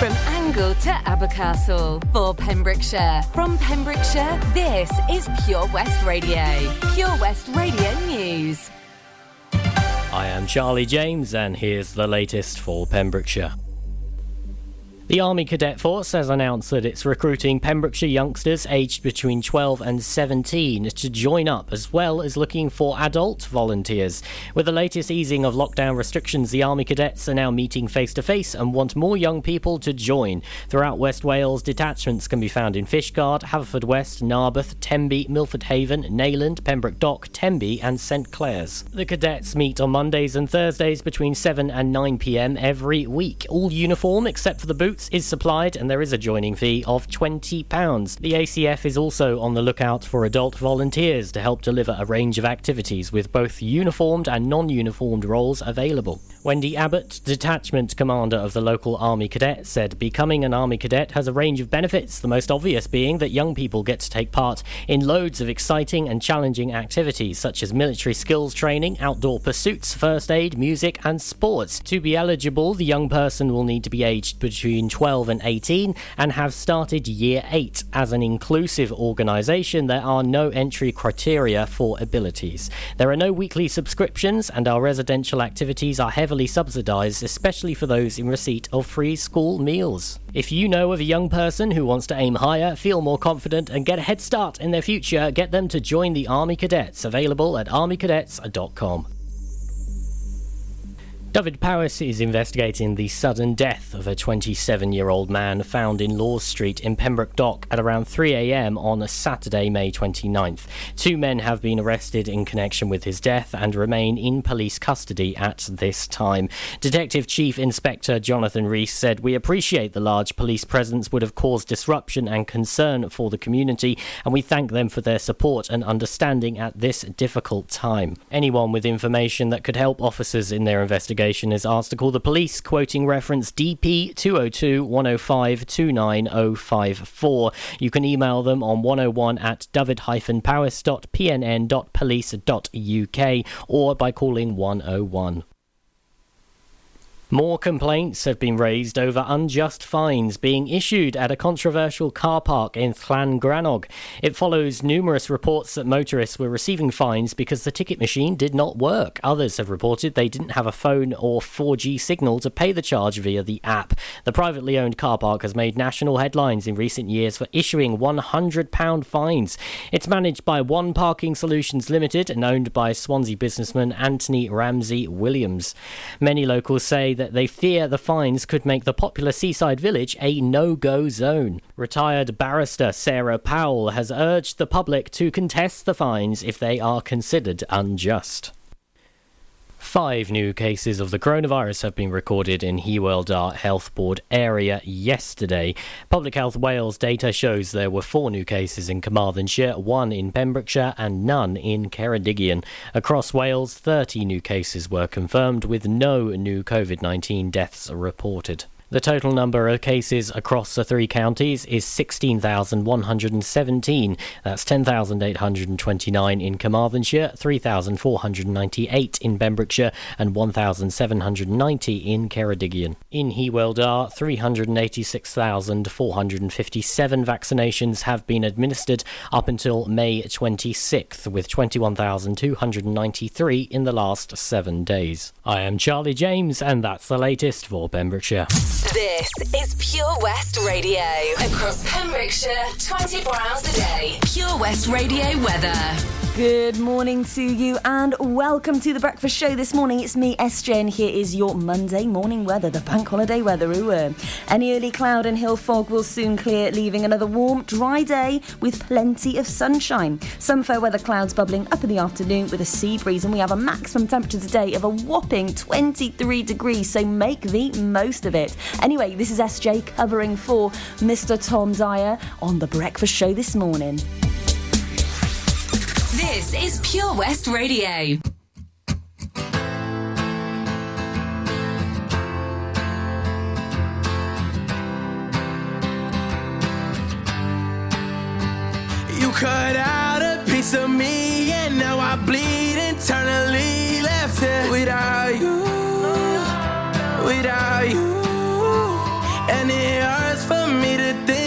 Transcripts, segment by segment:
From Angle to Abercastle for Pembrokeshire. From Pembrokeshire, this is Pure West Radio. Pure West Radio News. I am Charlie James, and here's the latest for Pembrokeshire. The Army Cadet Force has announced that it's recruiting Pembrokeshire youngsters aged between 12 and 17 to join up, as well as looking for adult volunteers. With the latest easing of lockdown restrictions, the Army Cadets are now meeting face to face and want more young people to join. Throughout West Wales, detachments can be found in Fishguard, Haverfordwest, Narberth, Tenby, Milford Haven, Neyland, Pembroke Dock, Tenby, and St Clears. The cadets meet on Mondays and Thursdays between 7 and 9 pm every week. All uniform except for the boots is supplied and there is a joining fee of £20. The ACF is also on the lookout for adult volunteers to help deliver a range of activities with both uniformed and non uniformed roles available. Wendy Abbott, detachment commander of the local Army Cadet, said becoming an Army Cadet has a range of benefits, the most obvious being that young people get to take part in loads of exciting and challenging activities such as military skills training, outdoor pursuits, first aid, music, and sports. To be eligible, the young person will need to be aged between 12 and 18 and have started year 8. As an inclusive organisation, there are no entry criteria for abilities. There are no weekly subscriptions, and our residential activities are heavily subsidised, especially for those in receipt of free school meals. If you know of a young person who wants to aim higher, feel more confident, and get a head start in their future, get them to join the Army Cadets, available at armycadets.com. Dyfed-Powys is investigating the sudden death of a 27 year old man found in Laws Street in Pembroke Dock at around 3am on Saturday, May 29th. Two men have been arrested in connection with his death and remain in police custody at this time. Detective Chief Inspector Jonathan Rees said, We appreciate the large police presence would have caused disruption and concern for the community, and we thank them for their support and understanding at this difficult time. Anyone with information that could help officers in their investigation is asked to call the police, quoting reference DP 202 105 29054. You can email them on 101 at dyfed-powys.pnn.police.uk or by calling 101. More complaints have been raised over unjust fines being issued at a controversial car park in Llangrannog. It follows numerous reports that motorists were receiving fines because the ticket machine did not work. Others have reported they didn't have a phone or 4G signal to pay the charge via the app. The privately owned car park has made national headlines in recent years for issuing £100 fines. It's managed by One Parking Solutions Limited and owned by Swansea businessman Anthony Ramsey Williams. Many locals say that they fear the fines could make the popular seaside village a no go zone. Retired barrister Sarah Powell has urged the public to contest the fines if they are considered unjust. Five new cases of the coronavirus have been recorded in Hywel Dda Health Board area yesterday. Public Health Wales data shows there were four new cases in Carmarthenshire, one in Pembrokeshire, and none in Ceredigion. Across Wales, 30 new cases were confirmed, with no new COVID 19 deaths reported. The total number of cases across the three counties is 16,117. That's 10,829 in Carmarthenshire, 3,498 in Pembrokeshire, and 1,790 in Ceredigion. In Hywel Dda, 386,457 vaccinations have been administered up until May 26th, with 21,293 in the last seven days. I am Charlie James, and that's the latest for Pembrokeshire. This is Pure West Radio. Across Pembrokeshire, 24 hours a day. Pure West Radio weather. Good morning to you and welcome to the breakfast show this morning. It's me, SJ, and here is your Monday morning weather, the bank holiday weather. Ooh, uh. Any early cloud and hill fog will soon clear, leaving another warm, dry day with plenty of sunshine. Some fair weather clouds bubbling up in the afternoon with a sea breeze, and we have a maximum temperature today of a whopping 23 degrees, so make the most of it. Anyway, this is SJ covering for Mr. Tom Dyer on the breakfast show this morning. This is Pure West Radio. You cut out a piece of me, and now I bleed internally. Left it without you, without you, and it let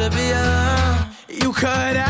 to be alone. You could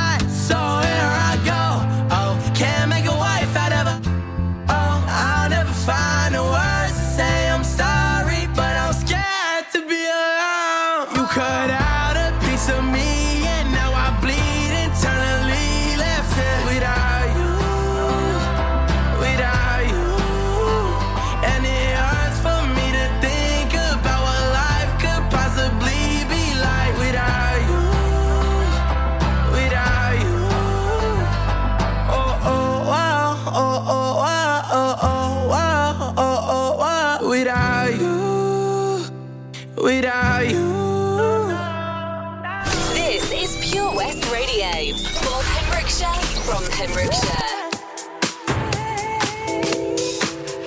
Pembrokeshire.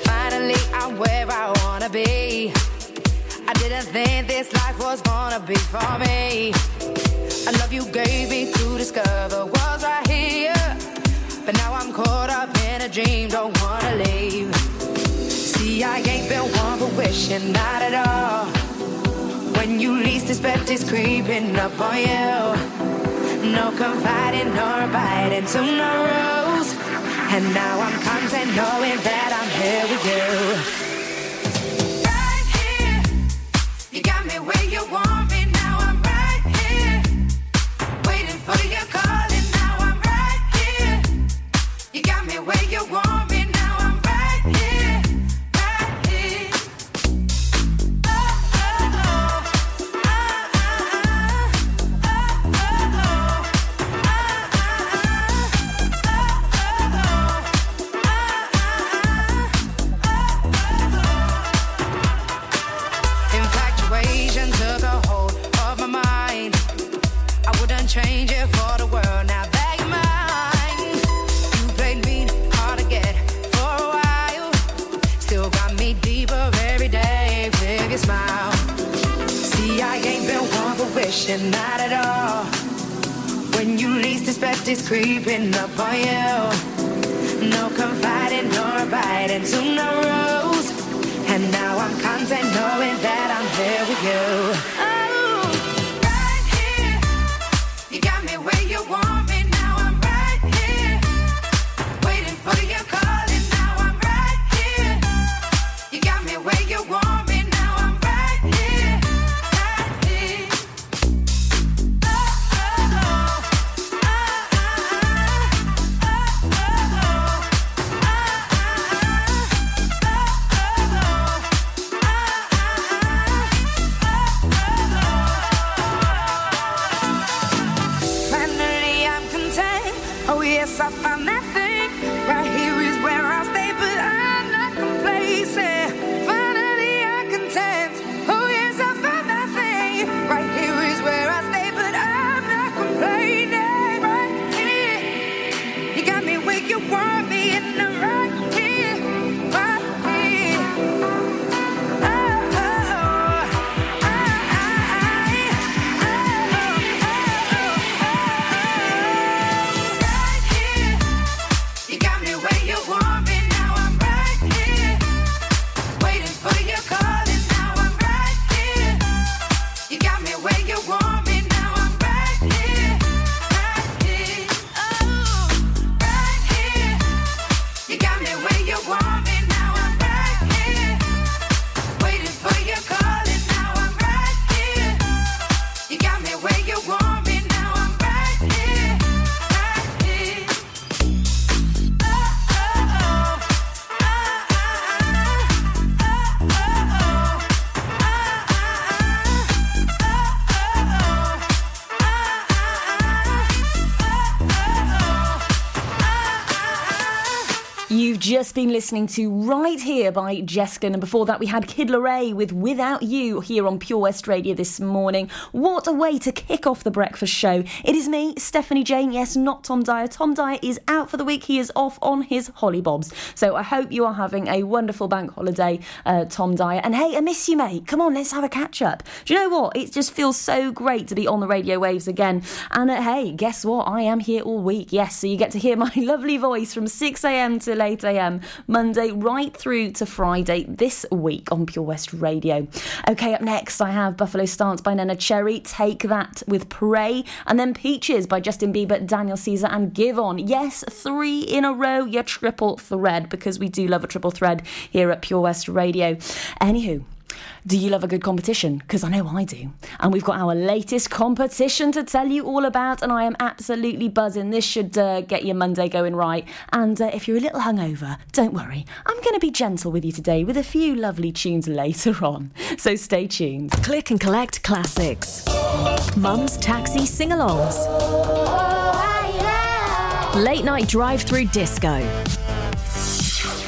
Finally, I'm where I wanna be. I didn't think this life was gonna be for me. I love you gave me to discover was right here. But now I'm caught up in a dream, don't wanna leave. See, I ain't been one for wishing, not at all. When you least expect it's creeping up on you. No confiding nor abiding to no rules. And now I'm content knowing that I'm here with you. Right here, you got me where you want me. Now I'm right here, waiting for your it's creeping up on you. No confiding nor abiding to no been listening to Right Here by Jess Glynne, and before that we had Kid LAROI with Without You here on Pure West Radio this morning. What a way to kick off the breakfast show. It is me, Stephanie Jane, yes, not Tom Dyer. Tom Dyer is out for the week, he is off on his hollybobs. So I hope you are having a wonderful bank holiday, uh, Tom Dyer. And hey, I miss you, mate. Come on, let's have a catch up. Do you know what? It just feels so great to be on the radio waves again. And uh, hey, guess what? I am here all week, yes, so you get to hear my lovely voice from 6am to 8am a.m. Monday right through to Friday this week on Pure West Radio. Okay, up next I have Buffalo Stance by Neneh Cherry, Take That with Pray, and then Peaches by Justin Bieber, Daniel Caesar, and Giveon. Yes, three in a row, your triple thread, because we do love a triple thread here at Pure West Radio. Anywho, do you love a good competition? Because I know I do. And we've got our latest competition to tell you all about, and I am absolutely buzzing. This should uh, get your Monday going right. And uh, if you're a little hungover, don't worry. I'm going to be gentle with you today with a few lovely tunes later on. So stay tuned. Click and collect classics. Mum's taxi sing alongs. Late night drive through disco.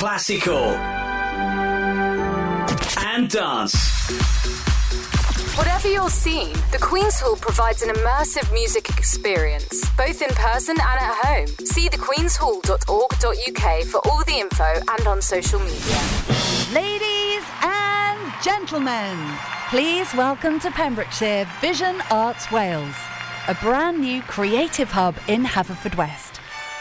classical, and dance. Whatever your scene, the Queen's Hall provides an immersive music experience, both in person and at home. See thequeenshall.org.uk for all the info and on social media. Ladies and gentlemen, please welcome to Pembrokeshire Vision Arts Wales, a brand new creative hub in Haverfordwest.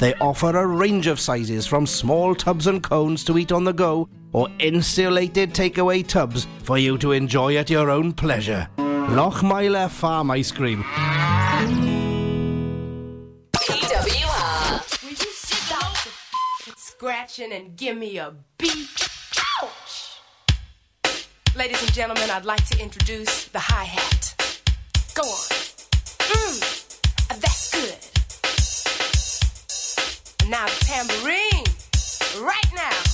They offer a range of sizes from small tubs and cones to eat on the go or insulated takeaway tubs for you to enjoy at your own pleasure. Lochmeyler Farm Ice Cream. PWR. Will you stop scratching and give me a beat? Ouch! Ladies and gentlemen, I'd like to introduce the hi hat. Go on. Mmm, now the tambourine. Right now.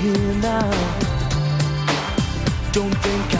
here now. Don't think I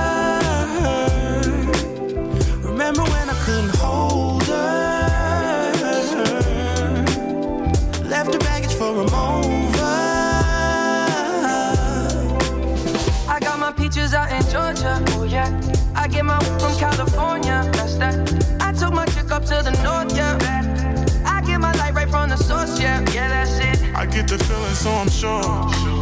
remember when I couldn't hold her. Left her baggage for a mover. I got my peaches out in Georgia. Oh yeah. I get my weed from California. That's that. I took my chick up to the north. Yeah. I get my light right from the source. Yeah. Yeah, that's it. I get the feeling, so I'm sure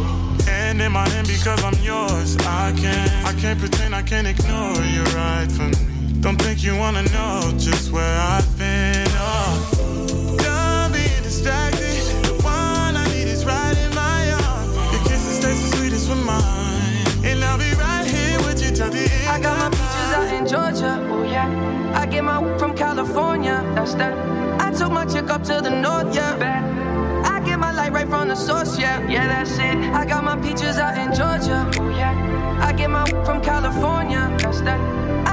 in my hand because I'm yours. I can't, I can't pretend, I can't ignore you right from me. Don't think you wanna know just where I've been. Oh, done being distracted. The one I need is right in my arms. Your kisses taste the sweetest with mine, and I'll be right here with you till the end. I got my peaches out in Georgia, oh yeah. I get my weed from California, that's that. I took my chick up to the north, yeah. I get my light right from the source, yeah. Yeah, that's it. I got my peaches out in Georgia, oh yeah. I get my weed from California, that's that. I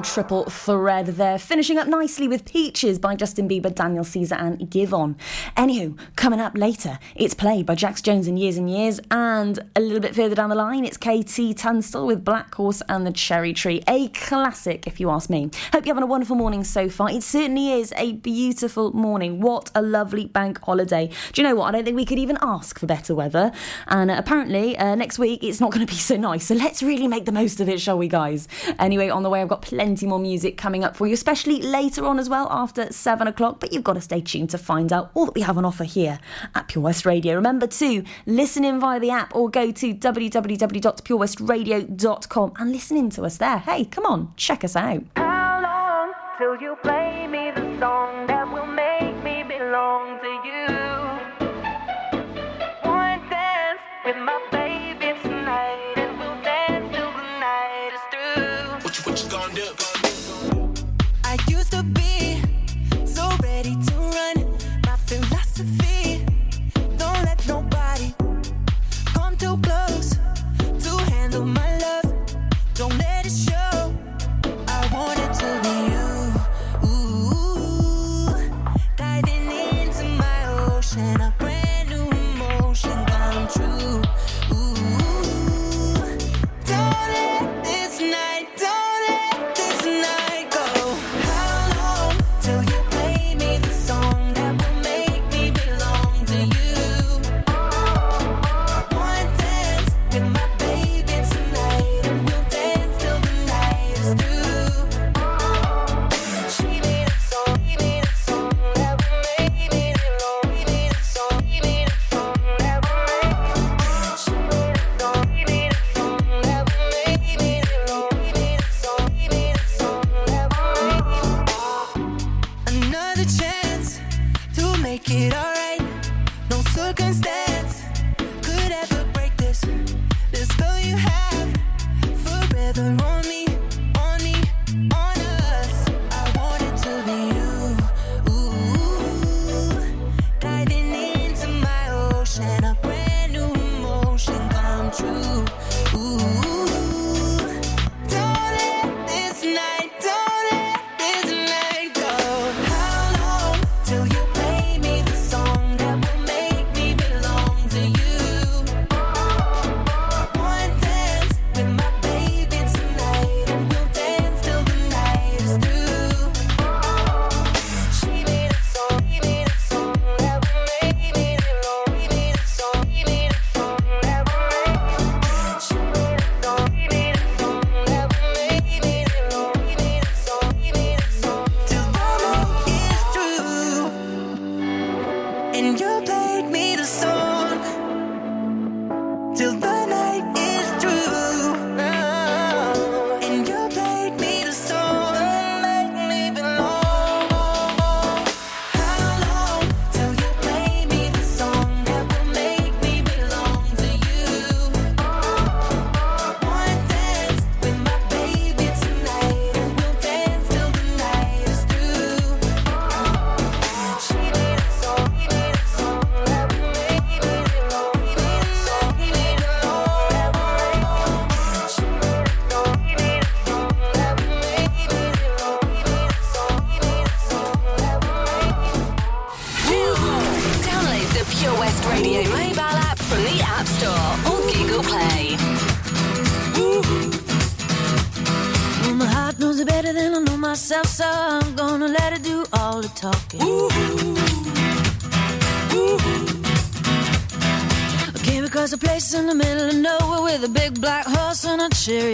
Triple thread there. Finishing up nicely with Peaches by Justin Bieber, Daniel Caesar, and Giveon. Anywho, coming up later, it's played by Jax Jones in Years and Years, and a little bit further down the line, it's KT Tunstall with Black Horse and the Cherry Tree. A classic, if you ask me. Hope you're having a wonderful morning so far. It certainly is a beautiful morning. What a lovely bank holiday. Do you know what? I don't think we could even ask for better weather. And uh, apparently, uh, next week, it's not going to be so nice. So let's really make the most of it, shall we, guys? Anyway, on the way, I've got plenty more music coming up for you, especially later on as well after seven o'clock. But you've got to stay tuned to find out all that we have on offer here at Pure West Radio. Remember to listen in via the app or go to www.purewestradio.com and listen in to us there. Hey, come on, check us out. How long till you play me the song that will make me belong to you?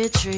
the tree.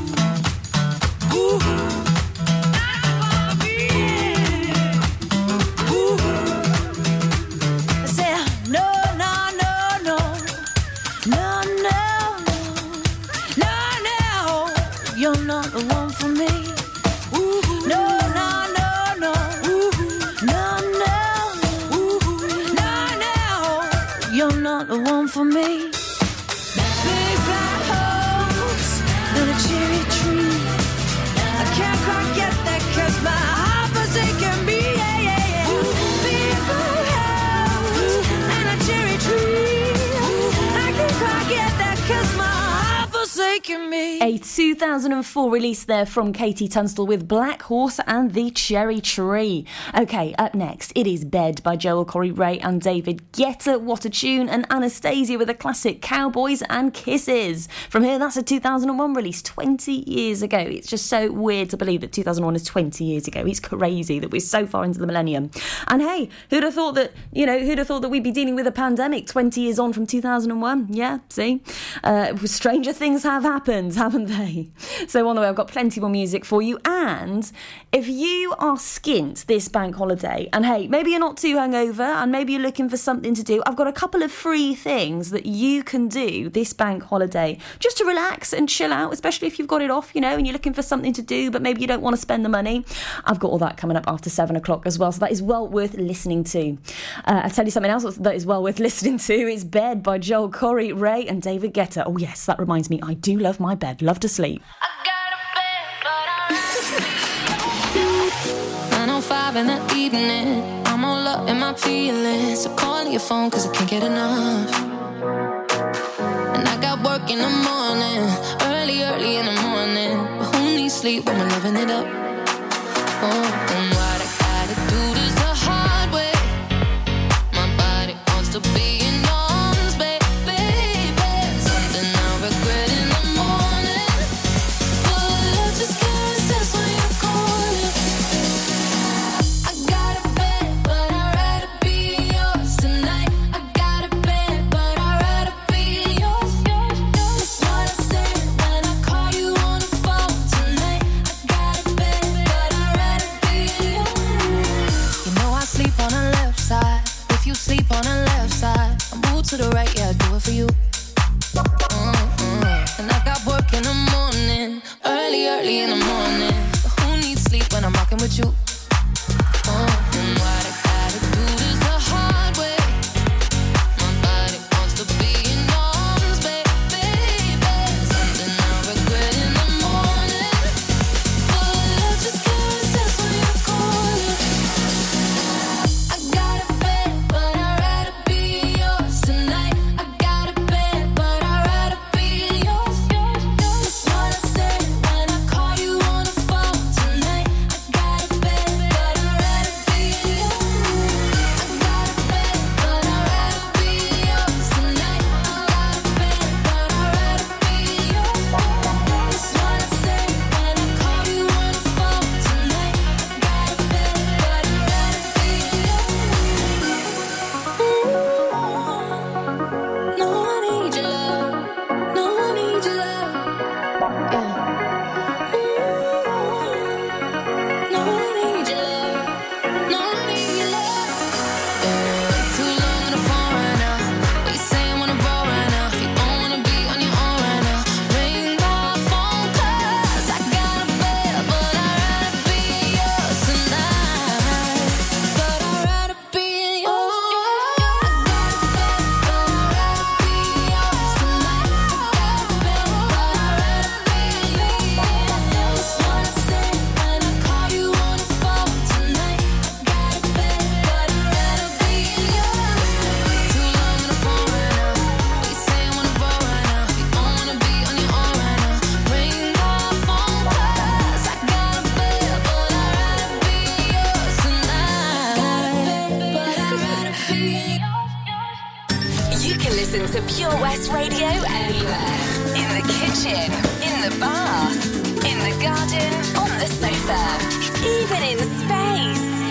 Ooh. A 2004 release there from KT Tunstall with Black Horse and the Cherry Tree. Okay, up next, it is Bed by Joel Corry Raye and David Guetta. What a tune! And Anastacia with a classic Cowboys and Kisses. From here, that's a 2001 release, 20 years ago. It's just so weird to believe that 2001 is 20 years ago. It's crazy that we're so far into the millennium. And hey, who'd have thought that, you know, who'd have thought that we'd be dealing with a pandemic 20 years on from 2001? Yeah, see? Uh, stranger things have happened, haven't they? So, on the way, I've got plenty more music for you. And if you are skint this bank holiday, and hey, maybe you're not too hungover and maybe you're looking for something to do, I've got a couple of free things that you can do this bank holiday just to relax and chill out, especially if you've got it off, you know, and you're looking for something to do, but maybe you don't want to spend the money. I've got all that coming up after seven o'clock as well. So, that is well worth listening to. Uh, I'll tell you something else that is well worth listening to. It's Bed by Joel Corry, Raye, and David Guetta. Oh, yes, that reminds me, I do love my bed, love to sleep. 905 in the evening. I'm all up in my feelings. So call your phone cause I can't get enough. And I got work in the morning. Early, early in the morning. But who needs sleep when we're living it up? Oh, oh, oh. Yeah, I do it for you. Mm-mm. And I got work in the morning, early, early in the morning. But who needs sleep when I'm with you? Pure West Radio anywhere. In the kitchen, in the bath, in the garden, on the sofa, even in space.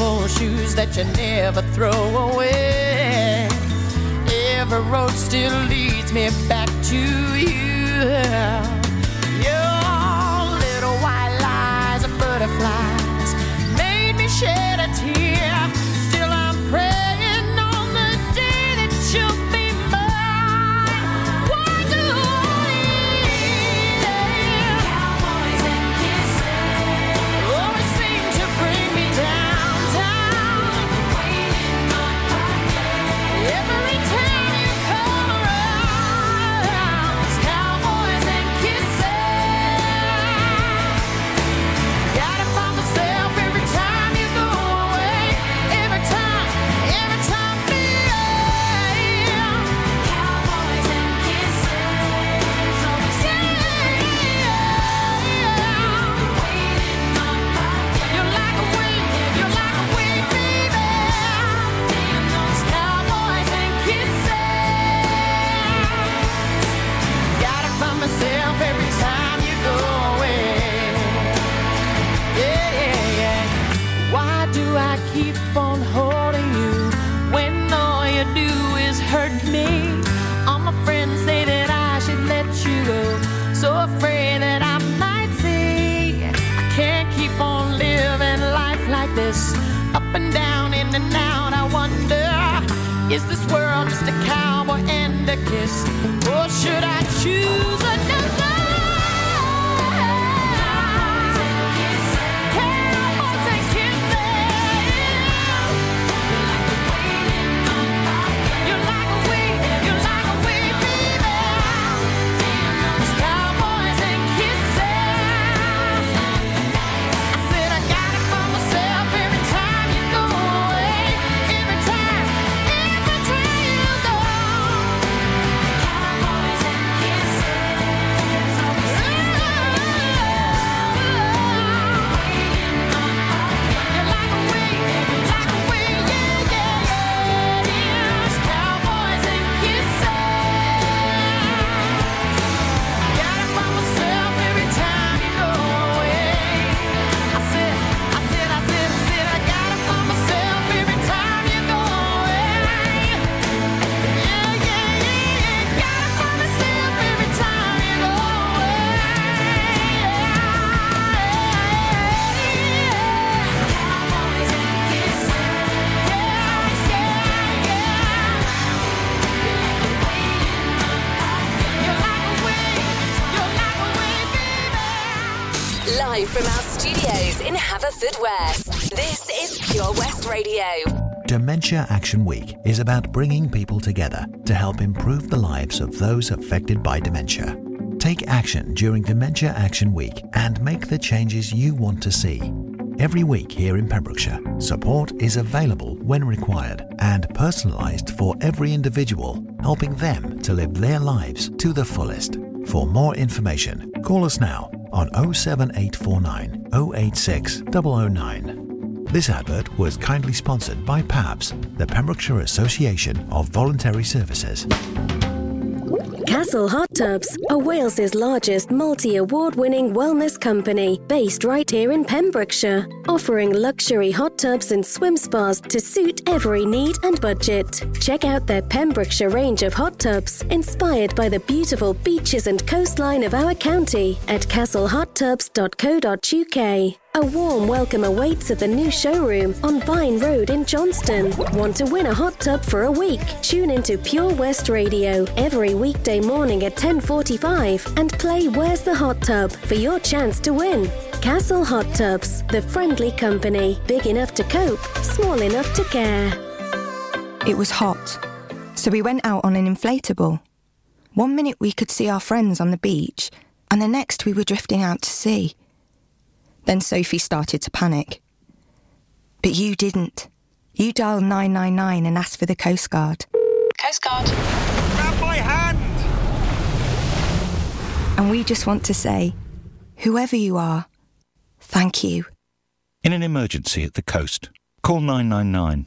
old shoes that you never throw away. Every road still leads me back to you. Dementia Action Week is about bringing people together to help improve the lives of those affected by dementia. Take action during Dementia Action Week and make the changes you want to see. Every week here in Pembrokeshire, support is available when required and personalised for every individual, helping them to live their lives to the fullest. For more information, call us now on 07849 086 009. This advert was kindly sponsored by PAVS, the Pembrokeshire Association of Voluntary Services. Castle Hot Tubs are Wales's largest multi award winning wellness company based right here in Pembrokeshire, offering luxury hot tubs and swim spas to suit every need and budget. Check out their Pembrokeshire range of hot tubs inspired by the beautiful beaches and coastline of our county at castlehottubs.co.uk. A warm welcome awaits at the new showroom on Vine Road in Johnston. Want to win a hot tub for a week? Tune into Pure West Radio every weekday morning at 10:45 and play Where's the Hot Tub for your chance to win. Castle Hot Tubs, the friendly company, big enough to cope, small enough to care. It was hot, so we went out on an inflatable. One minute we could see our friends on the beach, and the next we were drifting out to sea. Then Sophie started to panic. But you didn't. You dialed 999 and asked for the Coast Guard. Coast Guard. Grab my hand! And we just want to say, whoever you are, thank you. In an emergency at the coast, call 999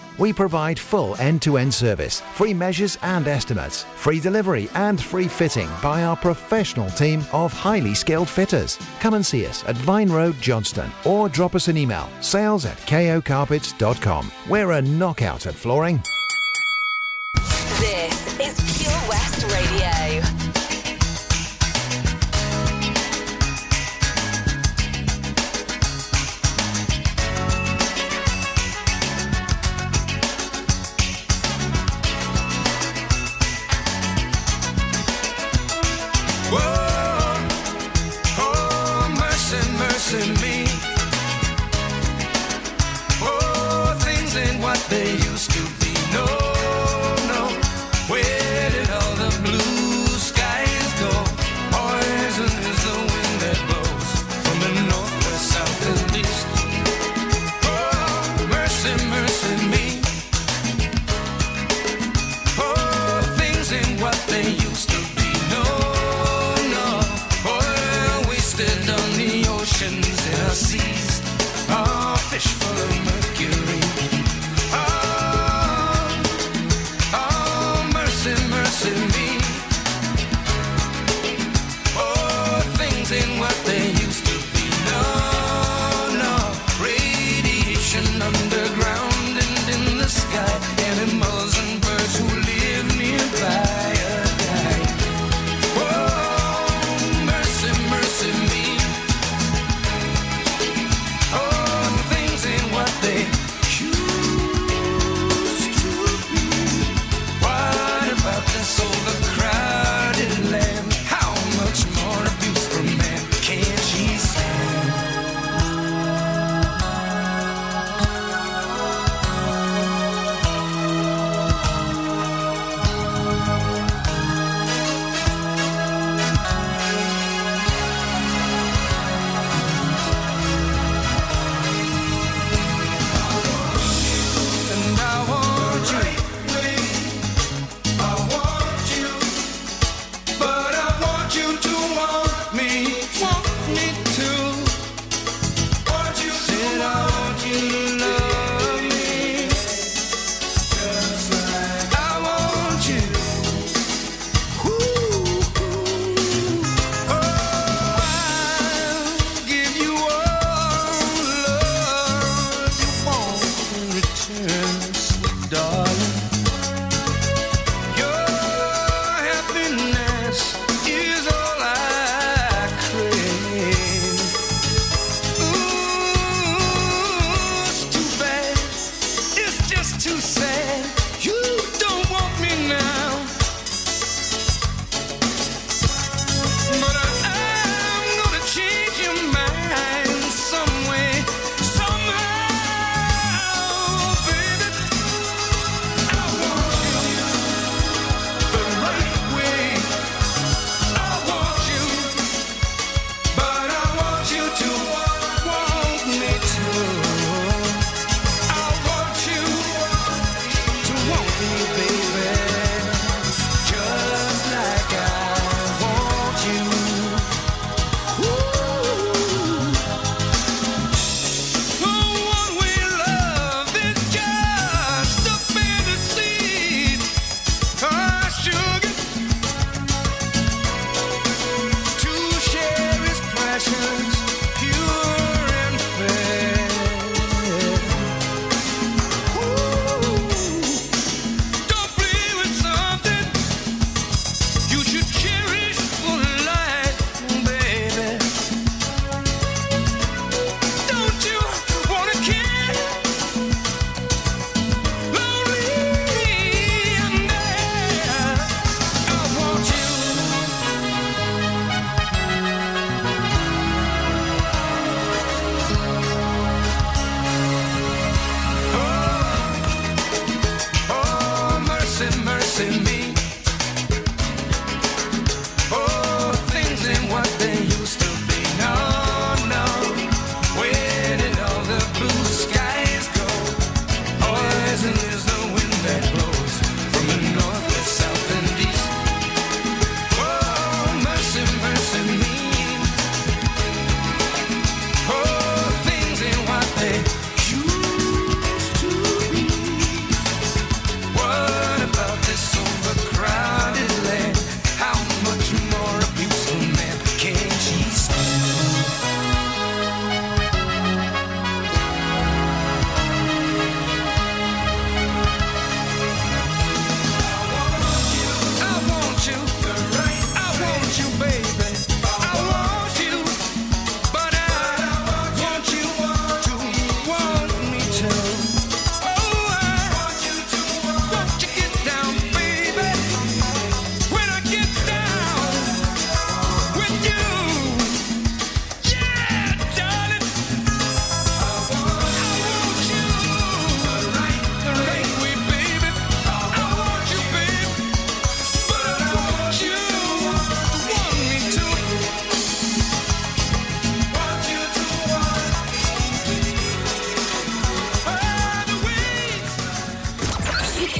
We provide full end to end service, free measures and estimates, free delivery and free fitting by our professional team of highly skilled fitters. Come and see us at Vine Road, Johnston, or drop us an email sales at kocarpets.com. We're a knockout at flooring. This is Pure West Radio.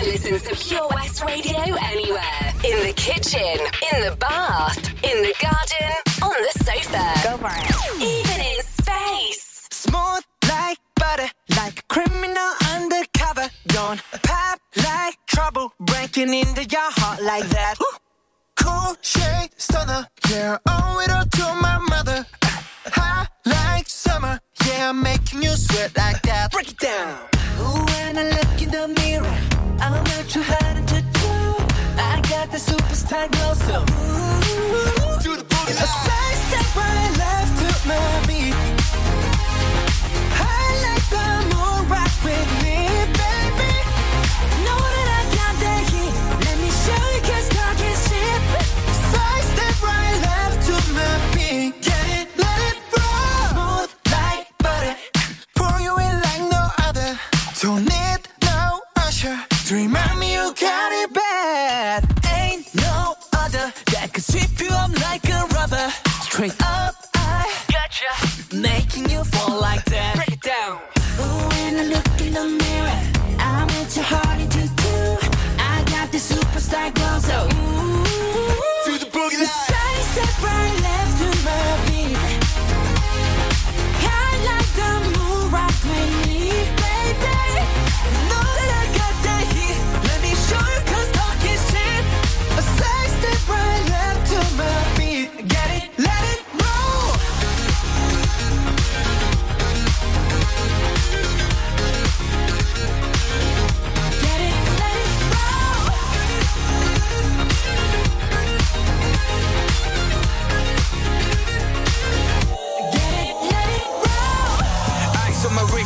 West Radio anywhere. In the kitchen, in the bath, in the garden, on the sofa. Go for it. Even in space. Smooth like butter, like a criminal undercover. Don't pop like trouble, breaking into your heart like that. Cool shade stunner, yeah, owe it all to my mother. Hot like summer, yeah, I'm making you sweat like that. Break it down. Ooh, when I look in the mirror, Not too hard to do. I got the superstar glow, so ooh, do the boogie. A side step right left to my beat. I like the moon rock with me, remind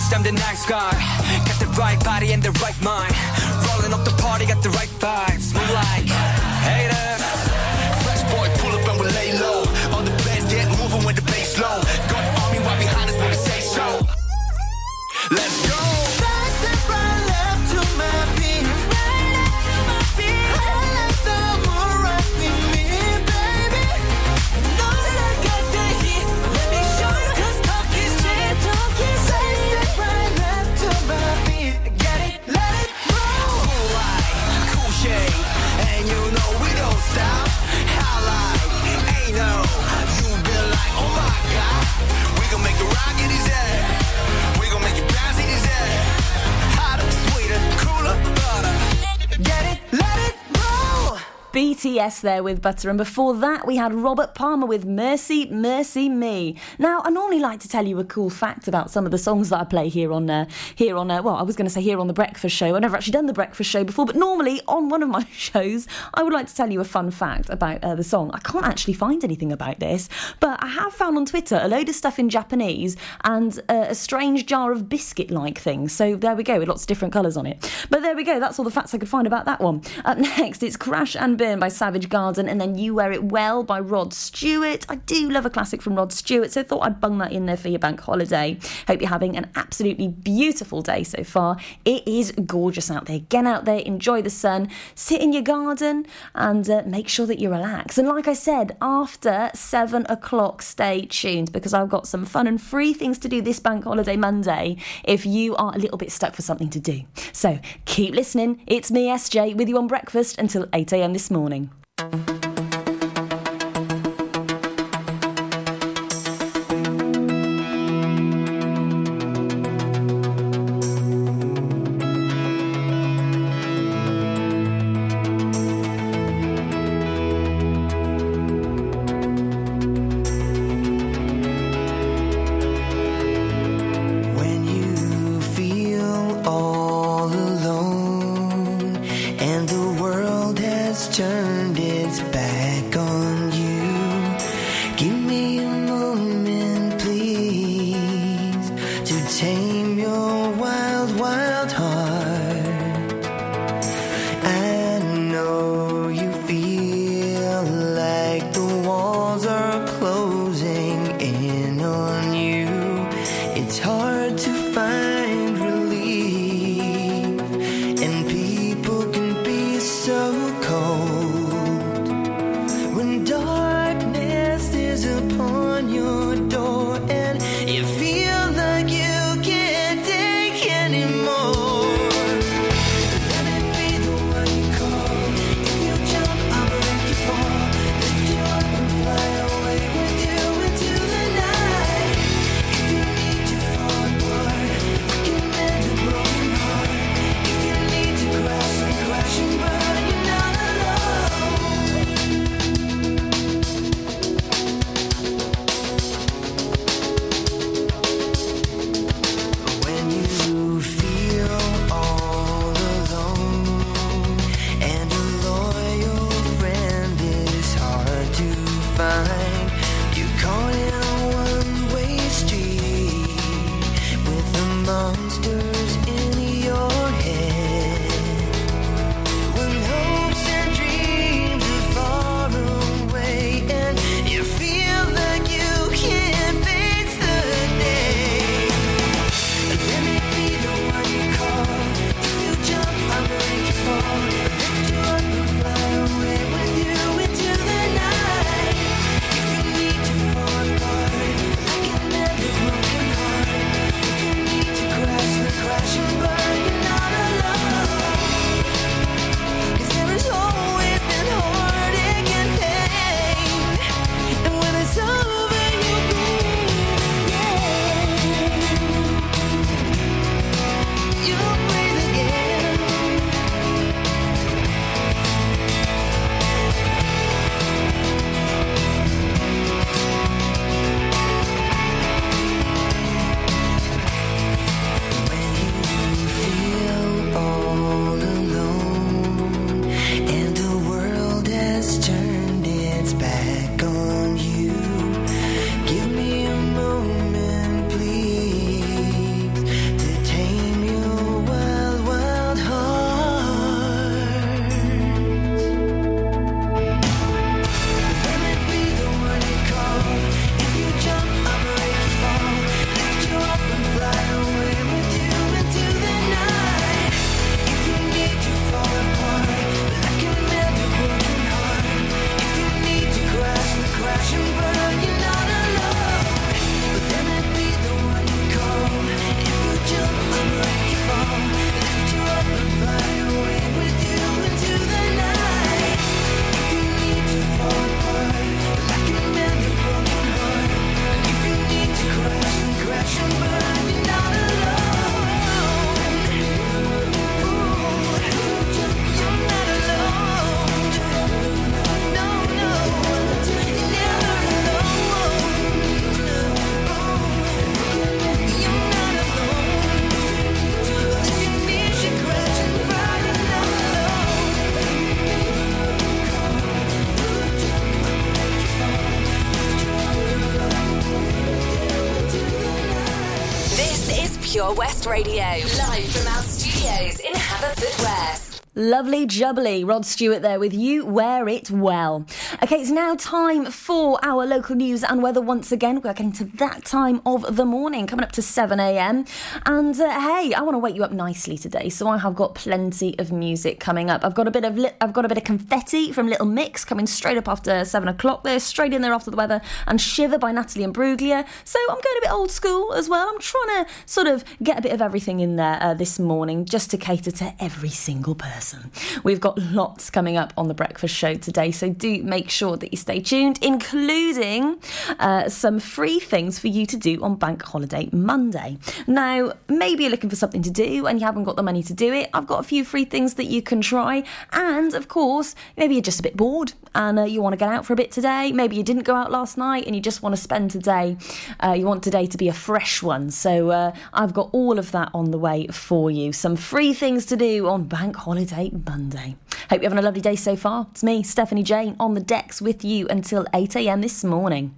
Wrist, I'm the nice guy. Got the right body and the right mind. Rolling up the party, got the right vibes. Move like haters. Fresh boy, pull up and we lay low. All the bands get moving with the bass low. Got the army right behind us when we say so. Let's go. BTS there with Butter, and before that we had Robert Palmer with Mercy, Mercy Me. Now, I normally like to tell you a cool fact about some of the songs that I play here on, uh, here on, uh, well, I was going to say here on the Breakfast Show. I've never actually done the Breakfast Show before, but normally on one of my shows, I would like to tell you a fun fact about uh, the song. I can't actually find anything about this, but I have found on Twitter a load of stuff in Japanese and uh, a strange jar of biscuit-like things. So there we go, with lots of different colours on it. But there we go. That's all the facts I could find about that one. Up next, it's Crash and Burn by Savage Garden, and then You Wear It Well by Rod Stewart. I do love a classic from Rod Stewart, so I thought I'd bung that in there for your bank holiday. Hope you're having an absolutely beautiful day so far. It is gorgeous out there. Get out there, enjoy the sun, sit in your garden, and uh, make sure that you relax. And like I said, after seven o'clock, stay tuned because I've got some fun and free things to do this bank holiday Monday if you are a little bit stuck for something to do. So keep listening. It's me, SJ, with you on breakfast until 8 a.m. this morning. When Lovely jubbly. Rod Stewart there with you. Wear it well. Okay, it's now time for our local news and weather once again. We're getting to that time of the morning, coming up to 7 a.m. And uh, hey, I want to wake you up nicely today, so I have got plenty of music coming up. I've got a bit of li- I've got a bit of confetti from Little Mix coming straight up after seven o'clock. There, straight in there after the weather, and Shiver by Natalie Imbruglia. So I'm going a bit old school as well. I'm trying to sort of get a bit of everything in there uh, this morning, just to cater to every single person. We've got lots coming up on the breakfast show today, so do make that you stay tuned, including uh, some free things for you to do on Bank Holiday Monday. Now, maybe you're looking for something to do and you haven't got the money to do it. I've got a few free things that you can try, and of course, maybe you're just a bit bored and uh, you want to get out for a bit today. Maybe you didn't go out last night and you just want to spend today. Uh, you want today to be a fresh one. So uh, I've got all of that on the way for you. Some free things to do on Bank Holiday Monday. Hope you're having a lovely day so far. It's me, Stephanie Jane, on the with you until 8 a.m. this morning.